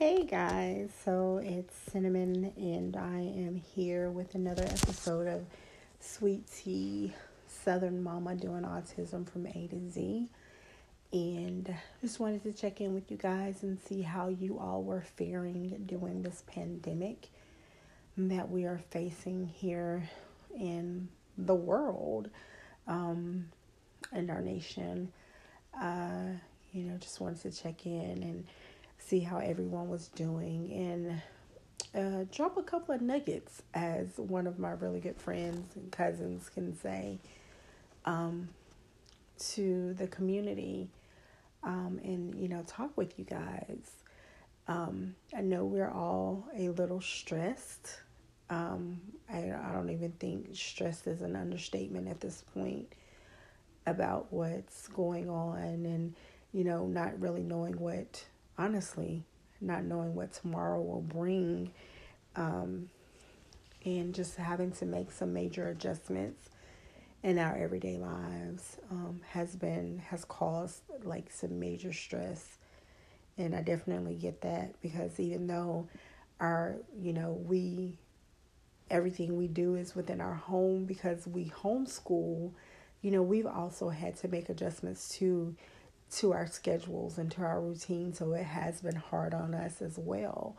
Hey guys, so it's Cinnamon, and I am here with another episode of Sweet Tea Southern Mama doing autism from A to Z. And just wanted to check in with you guys and see how you all were faring during this pandemic that we are facing here in the world um, and our nation. Uh, you know, just wanted to check in and see how everyone was doing and uh, drop a couple of nuggets, as one of my really good friends and cousins can say, um, to the community um, and, you know, talk with you guys. Um, I know we're all a little stressed. Um, I, I don't even think stressed is an understatement at this point about what's going on and, you know, not really knowing what honestly, not knowing what tomorrow will bring, um, and just having to make some major adjustments in our everyday lives um, has been has caused like some major stress, and I definitely get that because even though our you know we everything we do is within our home because we homeschool you know we've also had to make adjustments to to our schedules and to our routine. So it has been hard on us as well.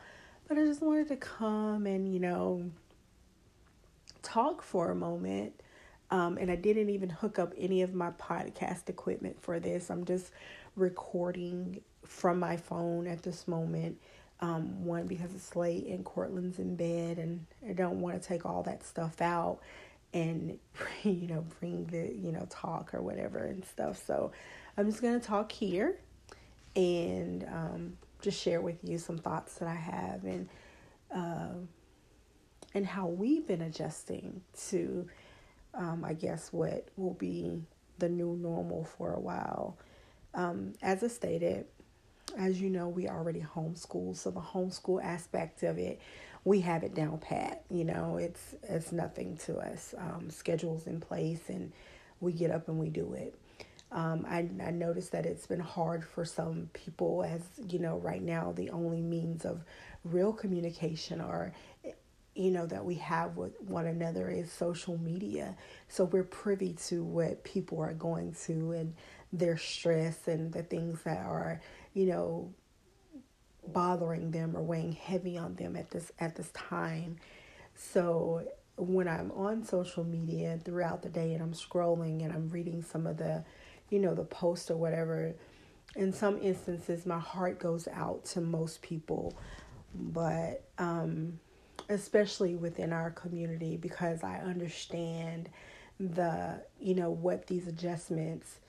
But I just wanted to come and, you know, talk for a moment. Um, and I didn't even hook up any of my podcast equipment for this. I'm just recording from my phone at this moment. Um, one because it's late and Cortland's in bed, and I don't want to take all that stuff out and you know bring the you know talk or whatever and stuff. So I'm just going to talk here and um, just share with you some thoughts that I have and uh, and how we've been adjusting to, um, I guess, what will be the new normal for a while. Um, as I stated, as you know, we already homeschool, so the homeschool aspect of it, we have it down pat. You know, it's it's nothing to us. Um, schedules in place, and we get up and we do it. Um, I, I noticed that it's been hard for some people, as you know, right now, the only means of real communication or you know that we have with one another is social media so we're privy to what people are going to and their stress and the things that are you know bothering them or weighing heavy on them at this at this time so when i'm on social media throughout the day and i'm scrolling and i'm reading some of the you know, the post or whatever. In some instances, my heart goes out to most people, but um, especially within our community because I understand the, you know, what these adjustments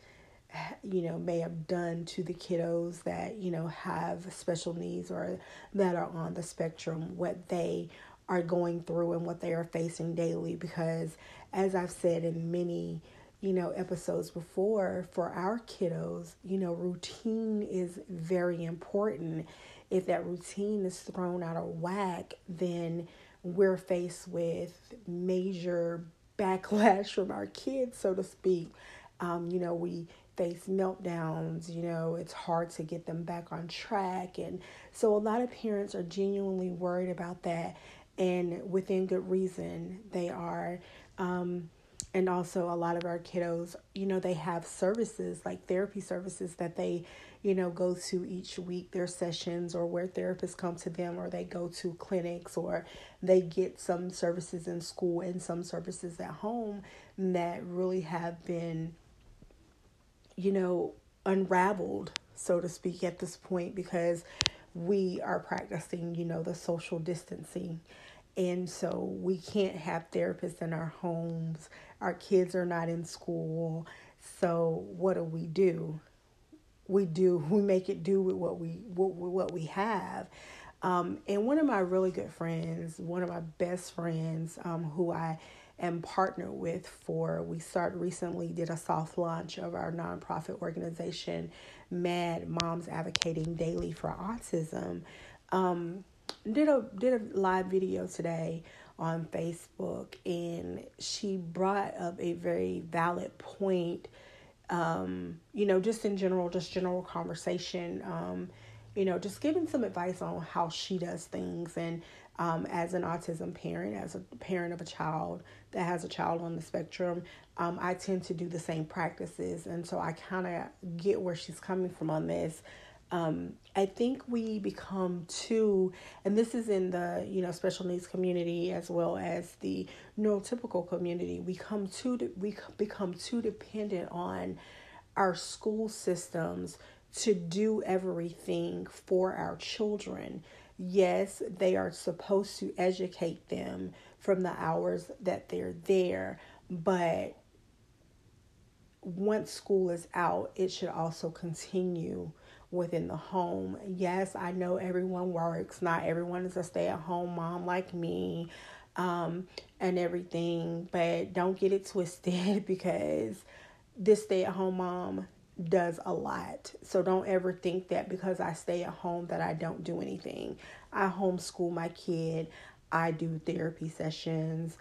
you know may have done to the kiddos that you know have special needs or that are on the spectrum what they are going through and what they are facing daily because as i've said in many you know, episodes before, for our kiddos, you know, routine is very important. If that routine is thrown out of whack, then we're faced with major backlash from our kids, so to speak. Um, you know, we face meltdowns, you know, it's hard to get them back on track. And so a lot of parents are genuinely worried about that. And within good reason, they are. Um, and also a lot of our kiddos you know they have services like therapy services that they you know go to each week their sessions or where therapists come to them or they go to clinics or they get some services in school and some services at home that really have been you know unraveled so to speak at this point because we are practicing you know the social distancing and so we can't have therapists in our homes. Our kids are not in school. So what do we do? We do we make it do with what we what, what we have. Um, and one of my really good friends, one of my best friends, um, who I am partner with for, we started recently did a soft launch of our nonprofit organization, Mad Moms Advocating Daily for Autism. Um, did a did a live video today on Facebook and she brought up a very valid point um, you know just in general just general conversation um, you know, just giving some advice on how she does things. And um, as an autism parent, as a parent of a child that has a child on the spectrum, um, I tend to do the same practices. And so I kind of get where she's coming from on this. Um, I think we become too, and this is in the you know special needs community as well as the neurotypical community. We come too we become too dependent on our school systems to do everything for our children. Yes, they are supposed to educate them from the hours that they're there, but once school is out, it should also continue within the home. Yes, I know everyone works. Not everyone is a stay at home mom like me um, and everything, but don't get it twisted because this stay at home mom does a lot. So don't ever think that because I stay at home that I don't do anything. I homeschool my kid. I do therapy sessions.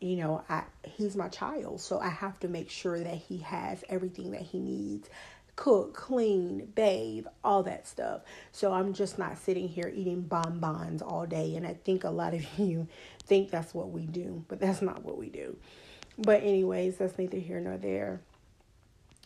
You know, I he's my child, so I have to make sure that he has everything that he needs. Cook, clean, bathe, all that stuff. So I'm just not sitting here eating bonbons all day. And I think a lot of you think that's what we do, but that's not what we do. But, anyways, that's neither here nor there.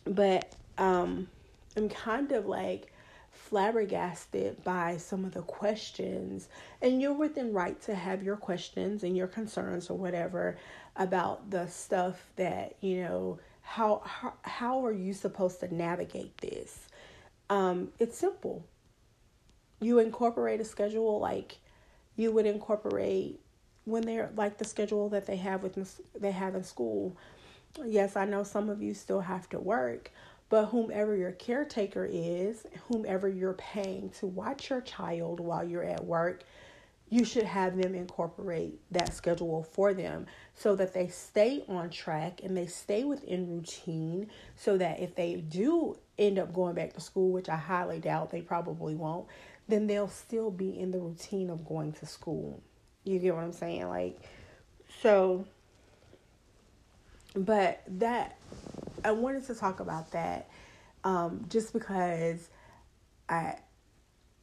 But um, I'm kind of like flabbergasted by some of the questions. And you're within right to have your questions and your concerns or whatever about the stuff that, you know, how how, how are you supposed to navigate this? Um, it's simple. You incorporate a schedule like you would incorporate when they're like the schedule that they have with they have in school. Yes, I know some of you still have to work, but whomever your caretaker is, whomever you're paying to watch your child while you're at work, you should have them incorporate that schedule for them so that they stay on track and they stay within routine so that if they do end up going back to school, which I highly doubt they probably won't, then they'll still be in the routine of going to school. You get what I'm saying? Like, so, but that I wanted to talk about that um, just because I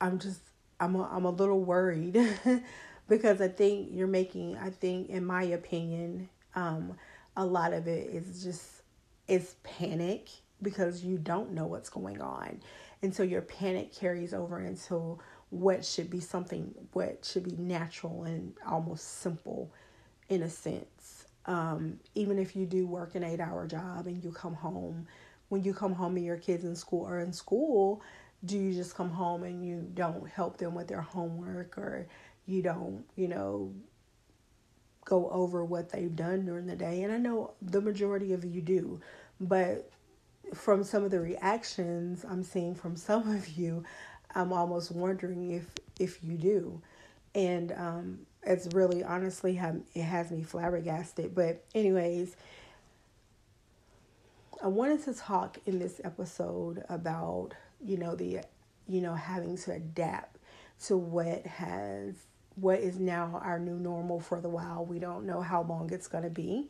I'm just I'm a, I'm a little worried because I think you're making I think in my opinion um, a lot of it is just is panic because you don't know what's going on. And so your panic carries over into what should be something what should be natural and almost simple in a sense um, even if you do work an eight hour job and you come home, when you come home and your kids in school are in school, do you just come home and you don't help them with their homework or you don't, you know, go over what they've done during the day? And I know the majority of you do, but from some of the reactions I'm seeing from some of you, I'm almost wondering if if you do. And um, it's really honestly it has me flabbergasted. But anyways, I wanted to talk in this episode about you know the you know having to adapt to what has what is now our new normal for the while. We don't know how long it's going to be.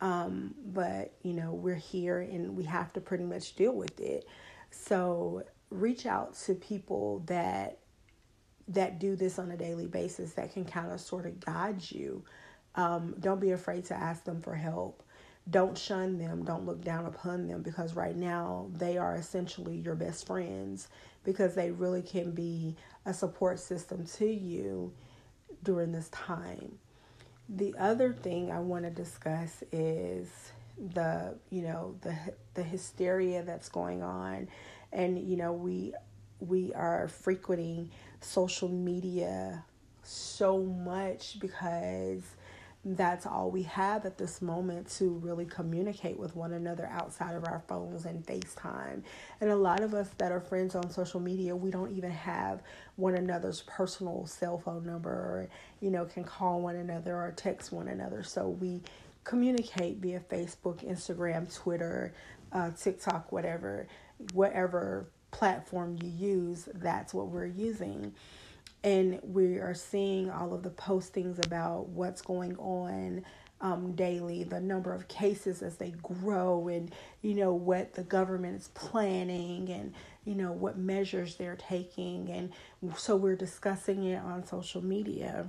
Um, but you know, we're here and we have to pretty much deal with it. So reach out to people that that do this on a daily basis that can kind of sort of guide you. Um, don't be afraid to ask them for help. Don't shun them. Don't look down upon them because right now they are essentially your best friends because they really can be a support system to you during this time. The other thing I want to discuss is the you know the the hysteria that's going on and you know we we are frequenting social media so much because that's all we have at this moment to really communicate with one another outside of our phones and FaceTime. And a lot of us that are friends on social media, we don't even have one another's personal cell phone number or, you know, can call one another or text one another. So we communicate via Facebook, Instagram, Twitter, uh, TikTok, whatever, whatever platform you use, that's what we're using. And we are seeing all of the postings about what's going on um, daily, the number of cases as they grow, and you know what the government is planning, and you know what measures they're taking. And so we're discussing it on social media.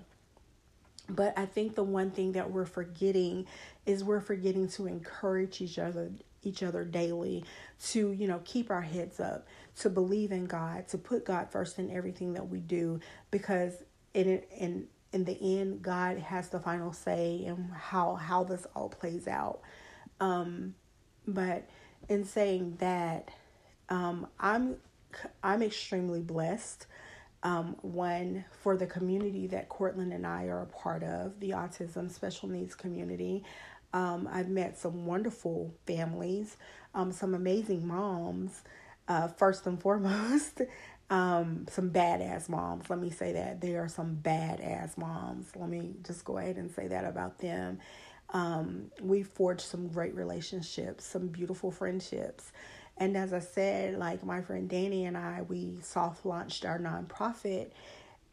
But i think the one thing that we're forgetting is we're forgetting to encourage each other each other daily to you know keep our heads up to believe in god to put god first in everything that we do because in in in the end god has the final say in how how this all plays out um but in saying that um, I'm I'm extremely blessed. Um, one for the community that Cortland and I are a part of, the autism special needs community. Um, I've met some wonderful families, um, some amazing moms. Uh, first and foremost, um, some badass moms. Let me say that They are some badass moms. Let me just go ahead and say that about them. Um, we forged some great relationships, some beautiful friendships. And as I said, like my friend Danny and I, we soft launched our nonprofit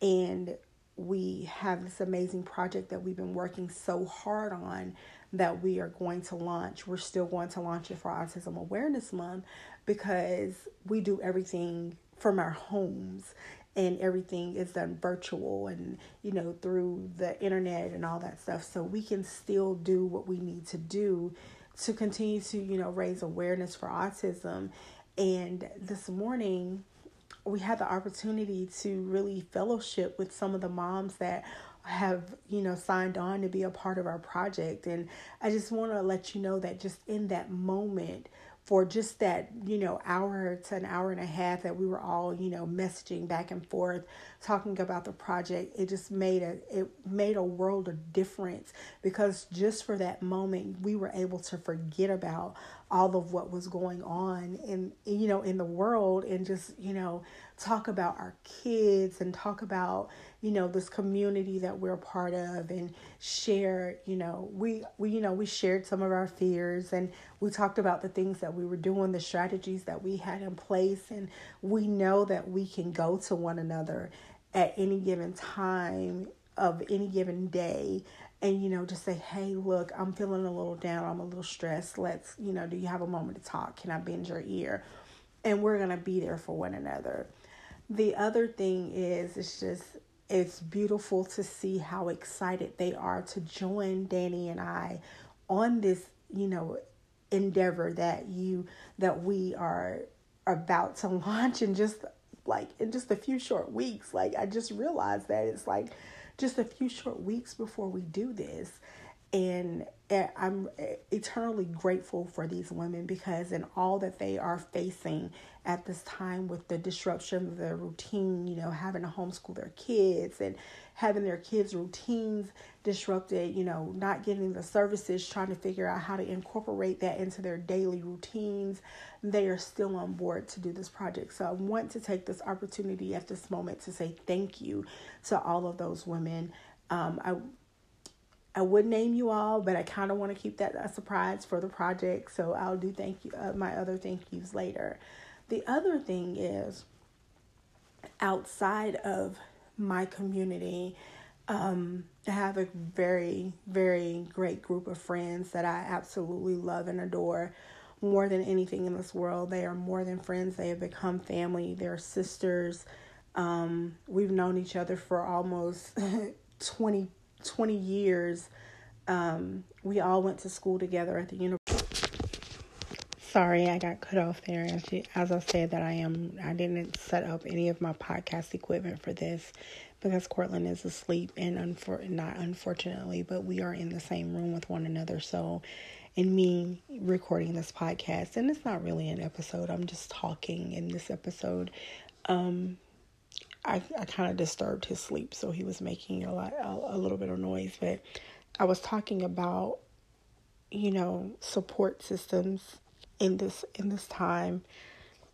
and we have this amazing project that we've been working so hard on that we are going to launch. We're still going to launch it for Autism Awareness Month because we do everything from our homes and everything is done virtual and you know through the internet and all that stuff so we can still do what we need to do to continue to you know raise awareness for autism and this morning we had the opportunity to really fellowship with some of the moms that have you know signed on to be a part of our project. And i just want to let you know that just in that moment for just that, you know, hour to an hour and a half that we were all, you know, messaging back and forth, talking about the project, it just made a it made a world of difference. Because just for that moment we were able to forget about all of what was going on in you know in the world and just you know talk about our kids and talk about you know this community that we're a part of and share you know we we you know we shared some of our fears and we talked about the things that we were doing the strategies that we had in place. And we know that we can go to one another at any given time of any given day and you know just say hey look i'm feeling a little down. I'm a little stressed. Let's you know do you have a moment to talk? Can i bend your ear? And we're going to be there for one another. The other thing is it's just it's beautiful to see how excited they are to join danny and i on this you know endeavor that you that we are about to launch in just like in just a few short weeks like i just realized that it's like just a few short weeks before we do this. And I'm eh, eternally grateful for these women because in all that they are facing at this time with the disruption of their routine, you know, having to homeschool their kids and having their kids' routines disrupted, you know, not getting the services, trying to figure out how to incorporate that into their daily routines, they are still on board to do this project. So I want to take this opportunity at this moment to say thank you to all of those women. Um, I I would name you all, but I kind of want to keep that a surprise for the project. So I'll do thank you uh, my other thank yous later. The other thing is outside of my community. Um, I have a very, very great group of friends that I absolutely love and adore more than anything in this world. They are more than friends, they have become family, they're sisters. Um, we've known each other for almost 20, 20 years. Um, we all went to school together at the university sorry I got cut off there. As, I said that I am, I didn't set up any of my podcast equipment for this because Cortland is asleep and unfor- not unfortunately, but we are in the same room with one another. So, and me recording this podcast, and it's not really an episode. I'm just talking in this episode. Um, I I kind of disturbed his sleep, so he was making a lot a, a little bit of noise. But I was talking about you know support systems in this in this time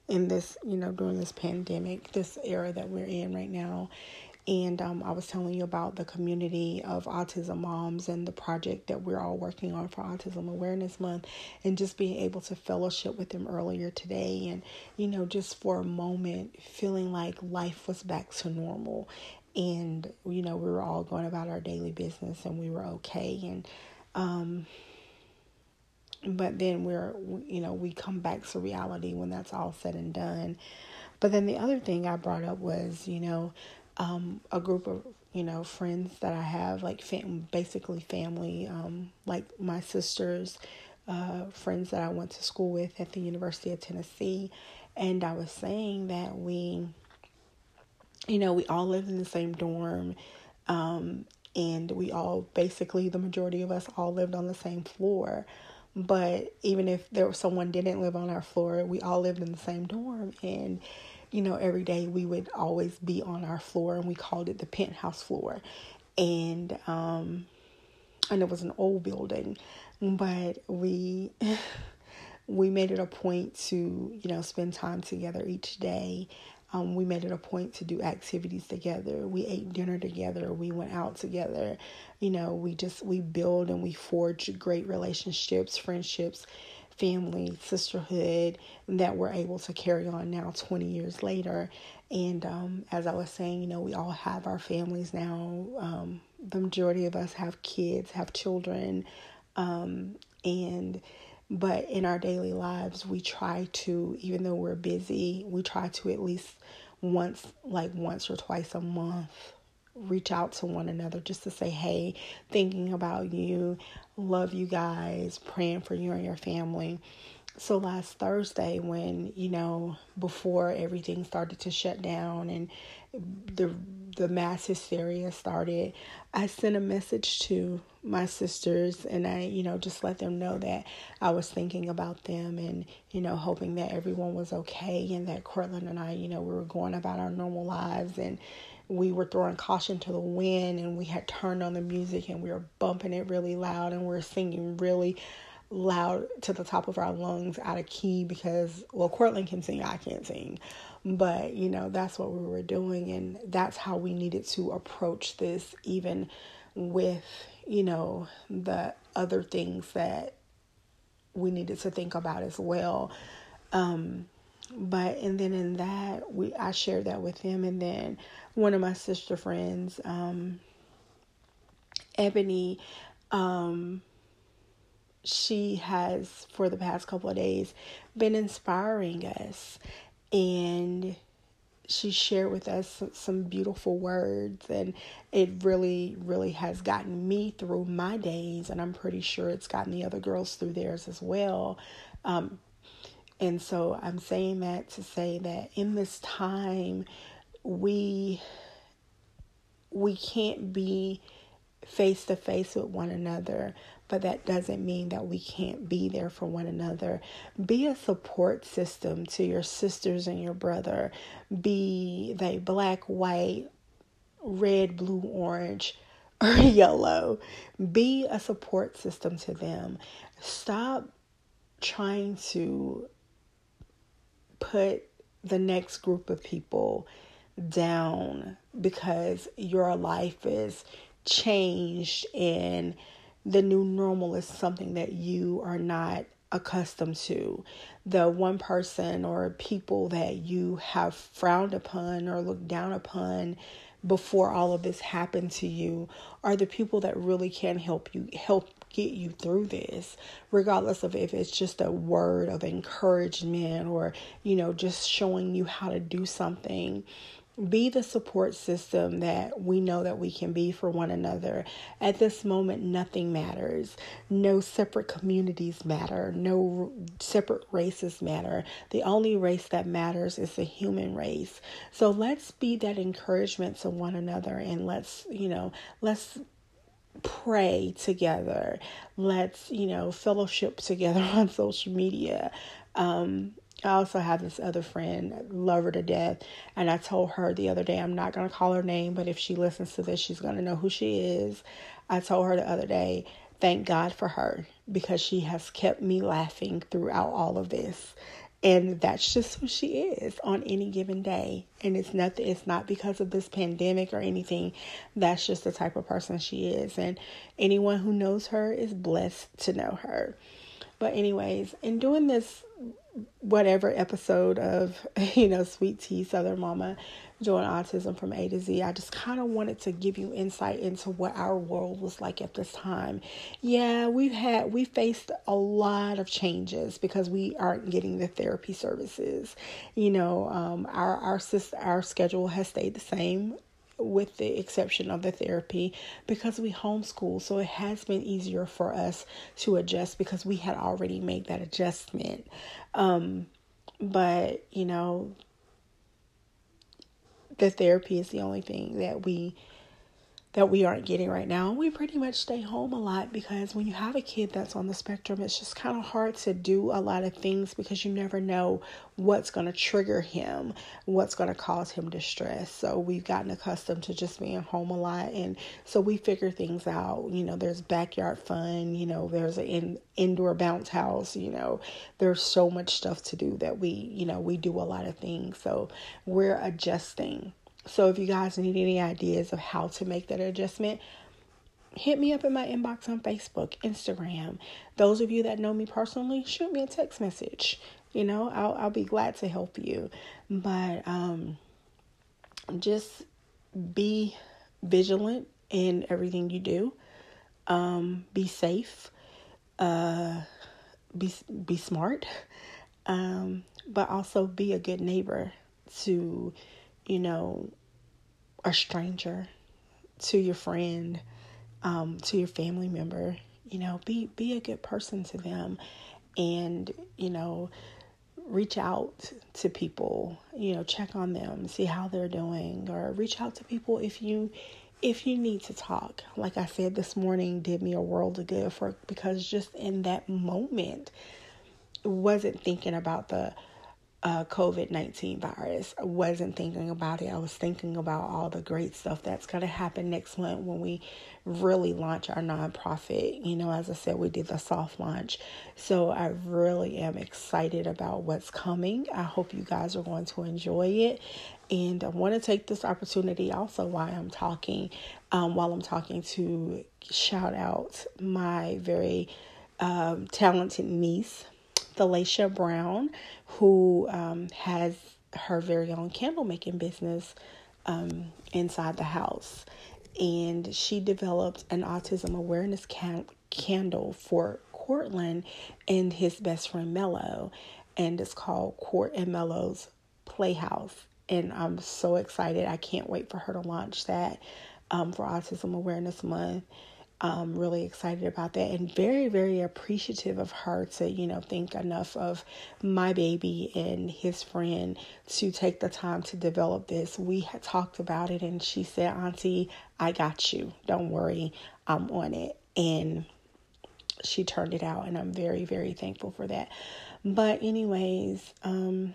in this you know during this pandemic this era that we're in right now and um, I was telling you about the community of autism moms and the project that we're all working on for Autism Awareness Month, and just being able to fellowship with them earlier today, and you know, just for a moment, feeling like life was back to normal, and you know, we were all going about our daily business, and we were okay, and um, but then we're you know we come back to reality when that's all said and done. But then the other thing I brought up was, you know, um, a group of you know friends that I have, like fam- basically family, um, like my sisters, uh, friends that I went to school with at the University of Tennessee, and I was saying that we, you know, we all lived in the same dorm. Um, and we all basically the majority of us all lived on the same floor but even if there was someone didn't live on our floor we all lived in the same dorm and you know every day we would always be on our floor and we called it the penthouse floor and um and it was an old building but we we made it a point to you know spend time together each day um, we made it a point to do activities together. We ate dinner together. We went out together. You know, we just we build and we forge great relationships, friendships, family, sisterhood that we're able to carry on now 20 years later. And um, as I was saying, you know, we all have our families now. Um, the majority of us have kids, have children, um, and but in our daily lives, we try to, even though we're busy, we try to at least once, like once or twice a month, reach out to one another just to say, hey, thinking about you, love you guys, praying for you and your family. So last Thursday, when you know, before everything started to shut down and the the mass hysteria started, I sent a message to my sisters and I, you know, just let them know that I was thinking about them and, you know, hoping that everyone was okay and that Cortland and I, you know, we were going about our normal lives and we were throwing caution to the wind and we had turned on the music and we were bumping it really loud and we were singing really loud to the top of our lungs out of key because well Cortland can sing, I can't sing. But, you know, that's what we were doing and that's how we needed to approach this even with, you know, the other things that we needed to think about as well. Um, but and then in that we I shared that with him and then one of my sister friends, um, Ebony, um, she has for the past couple of days been inspiring us. And she shared with us some beautiful words and it really really has gotten me through my days and i'm pretty sure it's gotten the other girls through theirs as well. Um, and so i'm saying that to say that in this time we we can't be face to face with one another but that doesn't mean that we can't be there for one another. Be a support system to your sisters and your brother. Be they black, white, red, blue, orange, or yellow. Be a support system to them. Stop trying to put the next group of people down because your life is changed and the new normal is something that you are not accustomed to. The one person or people that you have frowned upon or looked down upon before all of this happened to you are the people that really can help you help get you through this regardless of if it's just a word of encouragement or you know just showing you how to do something be the support system that we know that we can be for one another. At this moment, nothing matters. No separate communities matter. No separate races matter. The only race that matters is the human race. So let's be that encouragement to one another and let's, you know, let's pray together. Let's, you know, fellowship together on social media. Um, I also have this other friend, love her to death, and I told her the other day, I'm not going to call her name, but if she listens to this, she's going to know who she is. I told her the other day, thank God for her because she has kept me laughing throughout all of this. And that's just who she is on any given day. And it's nothing, it's not because of this pandemic or anything. That's just the type of person she is. And anyone who knows her is blessed to know her. But, anyways, in doing this whatever episode of you know sweet tea southern mama doing autism from A to Z. I just kind of wanted to give you insight into what our world was like at this time. Yeah, we've had we faced a lot of changes because we aren't getting the therapy services. You know, um, our our our schedule has stayed the same with the exception of the therapy because we homeschool so it has been easier for us to adjust because we had already made that adjustment. Um, but you know the therapy is the only thing that we that we aren't getting right now. We pretty much stay home a lot because when you have a kid that's on the spectrum, it's just kind of hard to do a lot of things because you never know what's going to trigger him, what's going to cause him distress. So we've gotten accustomed to just being home a lot. And so we figure things out. You know, there's backyard fun, you know, there's an in, indoor bounce house, you know, there's so much stuff to do that we, you know, we do a lot of things. So we're adjusting so if you guys need any ideas of how to make that adjustment, hit me up in my inbox on Facebook, Instagram. Those of you that know me personally, shoot me a text message. You know, I'll I'll be glad to help you. But um just be vigilant in everything you do. Um be safe. Uh be be smart. Um but also be a good neighbor to you know, a stranger, to your friend, um, to your family member. You know, be be a good person to them, and you know, reach out to people. You know, check on them, see how they're doing, or reach out to people if you if you need to talk. Like I said this morning, did me a world of good for because just in that moment, wasn't thinking about the uh, COVID 19 virus. I wasn't thinking about it. I was thinking about all the great stuff that's going to happen next month when we really launch our nonprofit. You know, as I said, we did the soft launch. So I really am excited about what's coming. I hope you guys are going to enjoy it. And I want to take this opportunity also while I'm talking, um, while I'm talking to shout out my very um, talented niece Thalacia Brown, who um, has her very own candle making business um, inside the house. And she developed an autism awareness can- candle for Cortland and his best friend Mello. And it's called Court and Mello's Playhouse. And I'm so excited. I can't wait for her to launch that um, for Autism Awareness Month um, really excited about that and very, very appreciative of her to, you know, think enough of my baby and his friend to take the time to develop this. We had talked about it and she said, Auntie, I got you. Don't worry, I'm on it. And she turned it out and I'm very, very thankful for that. But, anyways, um,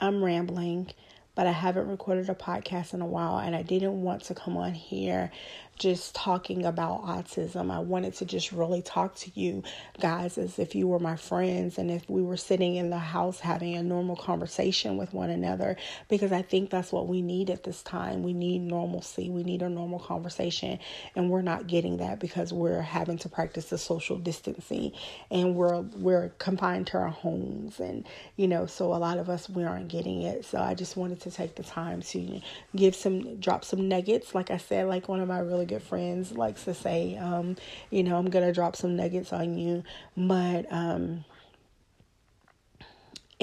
I'm rambling but I haven't recorded a podcast in a while and I didn't want to come on here just talking about autism. I wanted to just really talk to you guys as if you were my friends and if we were sitting in the house having a normal conversation with one another because I think that's what we need at this time. We need normalcy, we need a normal conversation, and we're not getting that because we're having to practice the social distancing and we're we're confined to our homes and you know, so a lot of us we aren't getting it. So I just wanted to take the time to give some drop some nuggets like I said like one of my really really good friends likes to say, um, you know, I'm gonna drop some nuggets on you, but um,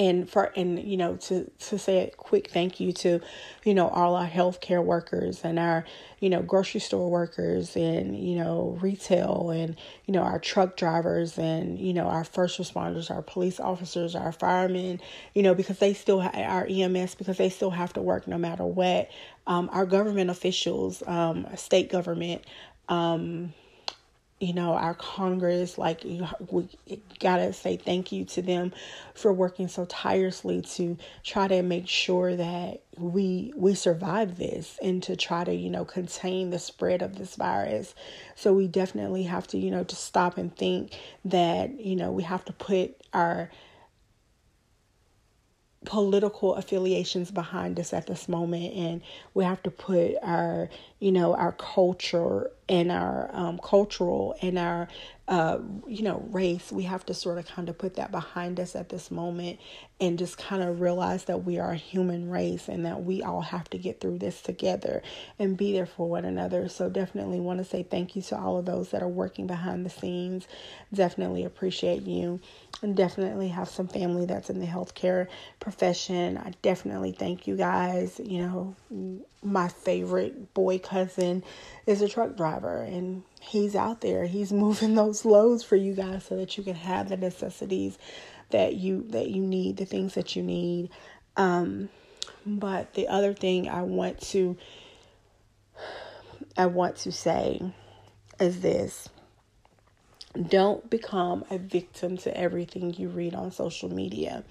and for and you know to to say a quick thank you to you know all our healthcare workers and our you know grocery store workers and you know retail and you know our truck drivers and you know our first responders our police officers our firemen you know because they still ha- our EMS because they still have to work no matter what. Um, our government officials um, state government um, you know, our Congress, like we gotta say thank you to them for working so tirelessly to try to make sure that we we survive this and to try to you know contain the spread of this virus. So we definitely have to you know to stop and think that you know we have to put our political affiliations behind us at this moment and we have to put our you know our culture and our um, cultural and our uh, you know race we have to sort of kind of put that behind us at this moment and just kind of realize that we are a human race and that we all have to get through this together and be there for one another so definitely want to say thank you to all of those that are working behind the scenes definitely appreciate you and definitely have some family that's in the healthcare profession. I definitely thank you guys. You know, my favorite boy cousin is a truck driver and he's out there. He's moving those loads for you guys so that you can have the necessities that you that you need, the things that you need. Um but the other thing I want to I want to say is this don't become a victim to everything you read on social media.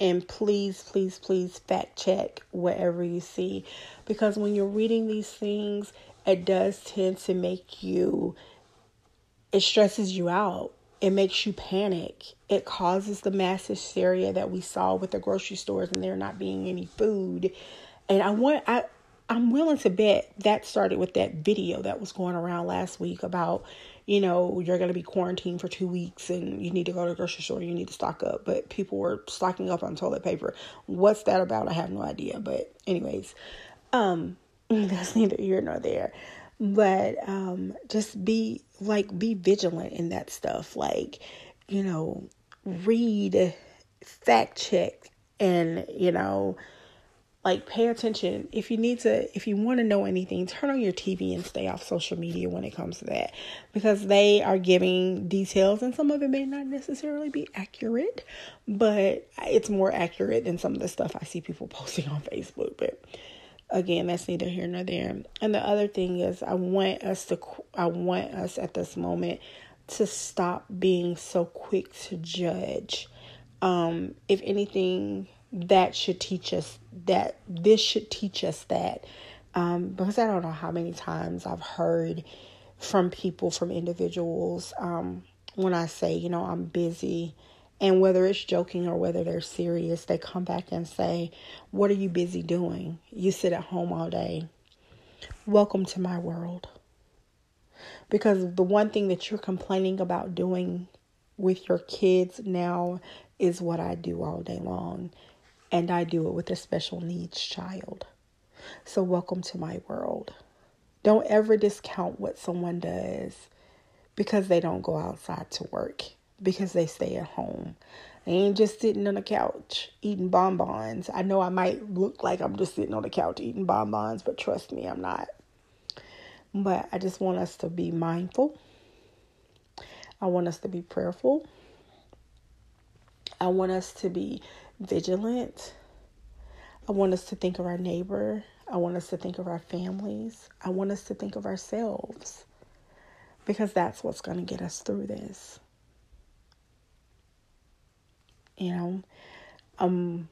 And please, please, please fact check whatever you see. Because when you're reading these things, it does tend to make you, it stresses you out. It makes you panic. It causes the mass hysteria that we saw with the grocery stores and there not being any food. And I want, I, I'm willing to bet that started with that video that was going around last week about, you know, you're going to be quarantined for two weeks and you need to go to the grocery store, you need to stock up. But people were stocking up on toilet paper. What's that about? I have no idea. But, anyways, um, that's neither here nor there. But um, just be like, be vigilant in that stuff. Like, you know, read, fact check, and, you know, like pay attention if you need to if you want to know anything turn on your tv and stay off social media when it comes to that because they are giving details and some of it may not necessarily be accurate but it's more accurate than some of the stuff i see people posting on facebook but again that's neither here nor there. And the other thing is i want us to i want us at this moment to stop being so quick to judge. Um if anything that should teach us that this should teach us that. Um, because I don't know how many times I've heard from people, from individuals, um, when I say, you know, I'm busy, and whether it's joking or whether they're serious, they come back and say, What are you busy doing? You sit at home all day. Welcome to my world. Because the one thing that you're complaining about doing with your kids now is what I do all day long and I do it with a special needs child. So, welcome to my world. Don't ever discount what someone does because they don't go outside to work, because they stay at home. They ain't just sitting on the couch eating bonbons. I know I might look like I'm just sitting on the couch eating bonbons, but trust me, I'm not. But I just want us to be mindful. I want us to be prayerful. I want us to be vigilant. I want us to think of our neighbor. I want us to think of our families. I want us to think of ourselves because that's what's going to get us through this. You know, I'm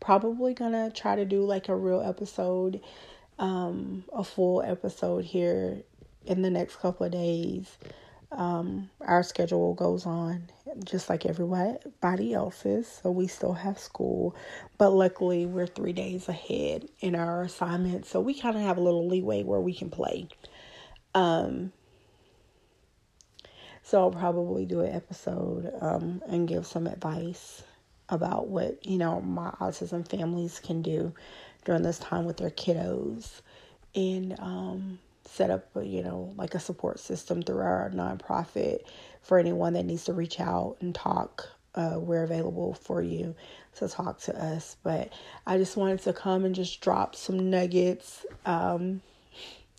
probably to try to do like a real episode, um, a full episode here in the next couple of days um, our schedule goes on just like everybody else's, so we still have school, but luckily we're three days ahead in our assignment, so we kind of have a little leeway where we can play. Um, so I'll probably do an episode um, and give some advice about what you know my autism families can do during this time with their kiddos, and um, set up, you know, like a support system through our nonprofit for anyone that needs to reach out and talk. Uh, we're available for you to talk to us. But I just wanted to come and just drop some nuggets. Um,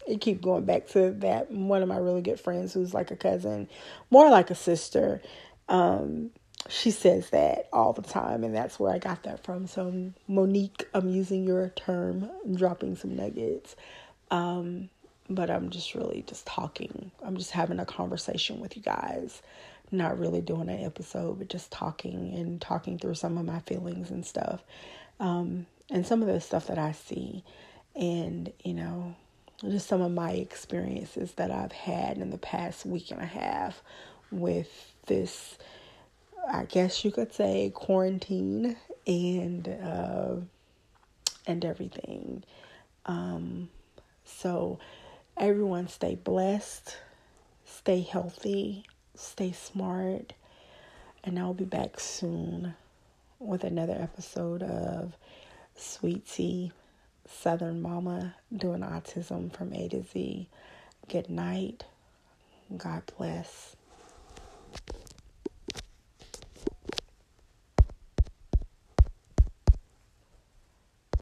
and keep going back to that. One of my really good friends, who's like a cousin, more like a sister, um, she says that all the time, and that's where I got that from. So, Monique, I'm using your term, dropping some nuggets. Um, but I'm just really just talking. I'm just having a conversation with you guys. Not really doing an episode, but just talking and talking through some of my feelings and stuff. Um, and some of the stuff that I see. And, you know, just some of my experiences that I've had in the past week and a half with this, I guess you could say, quarantine and uh, and everything. Um, so everyone stay blessed, stay healthy, stay smart, and I'll be back soon with another episode of Sweet Tea Southern Mama doing autism from A to Z. Good night. God bless.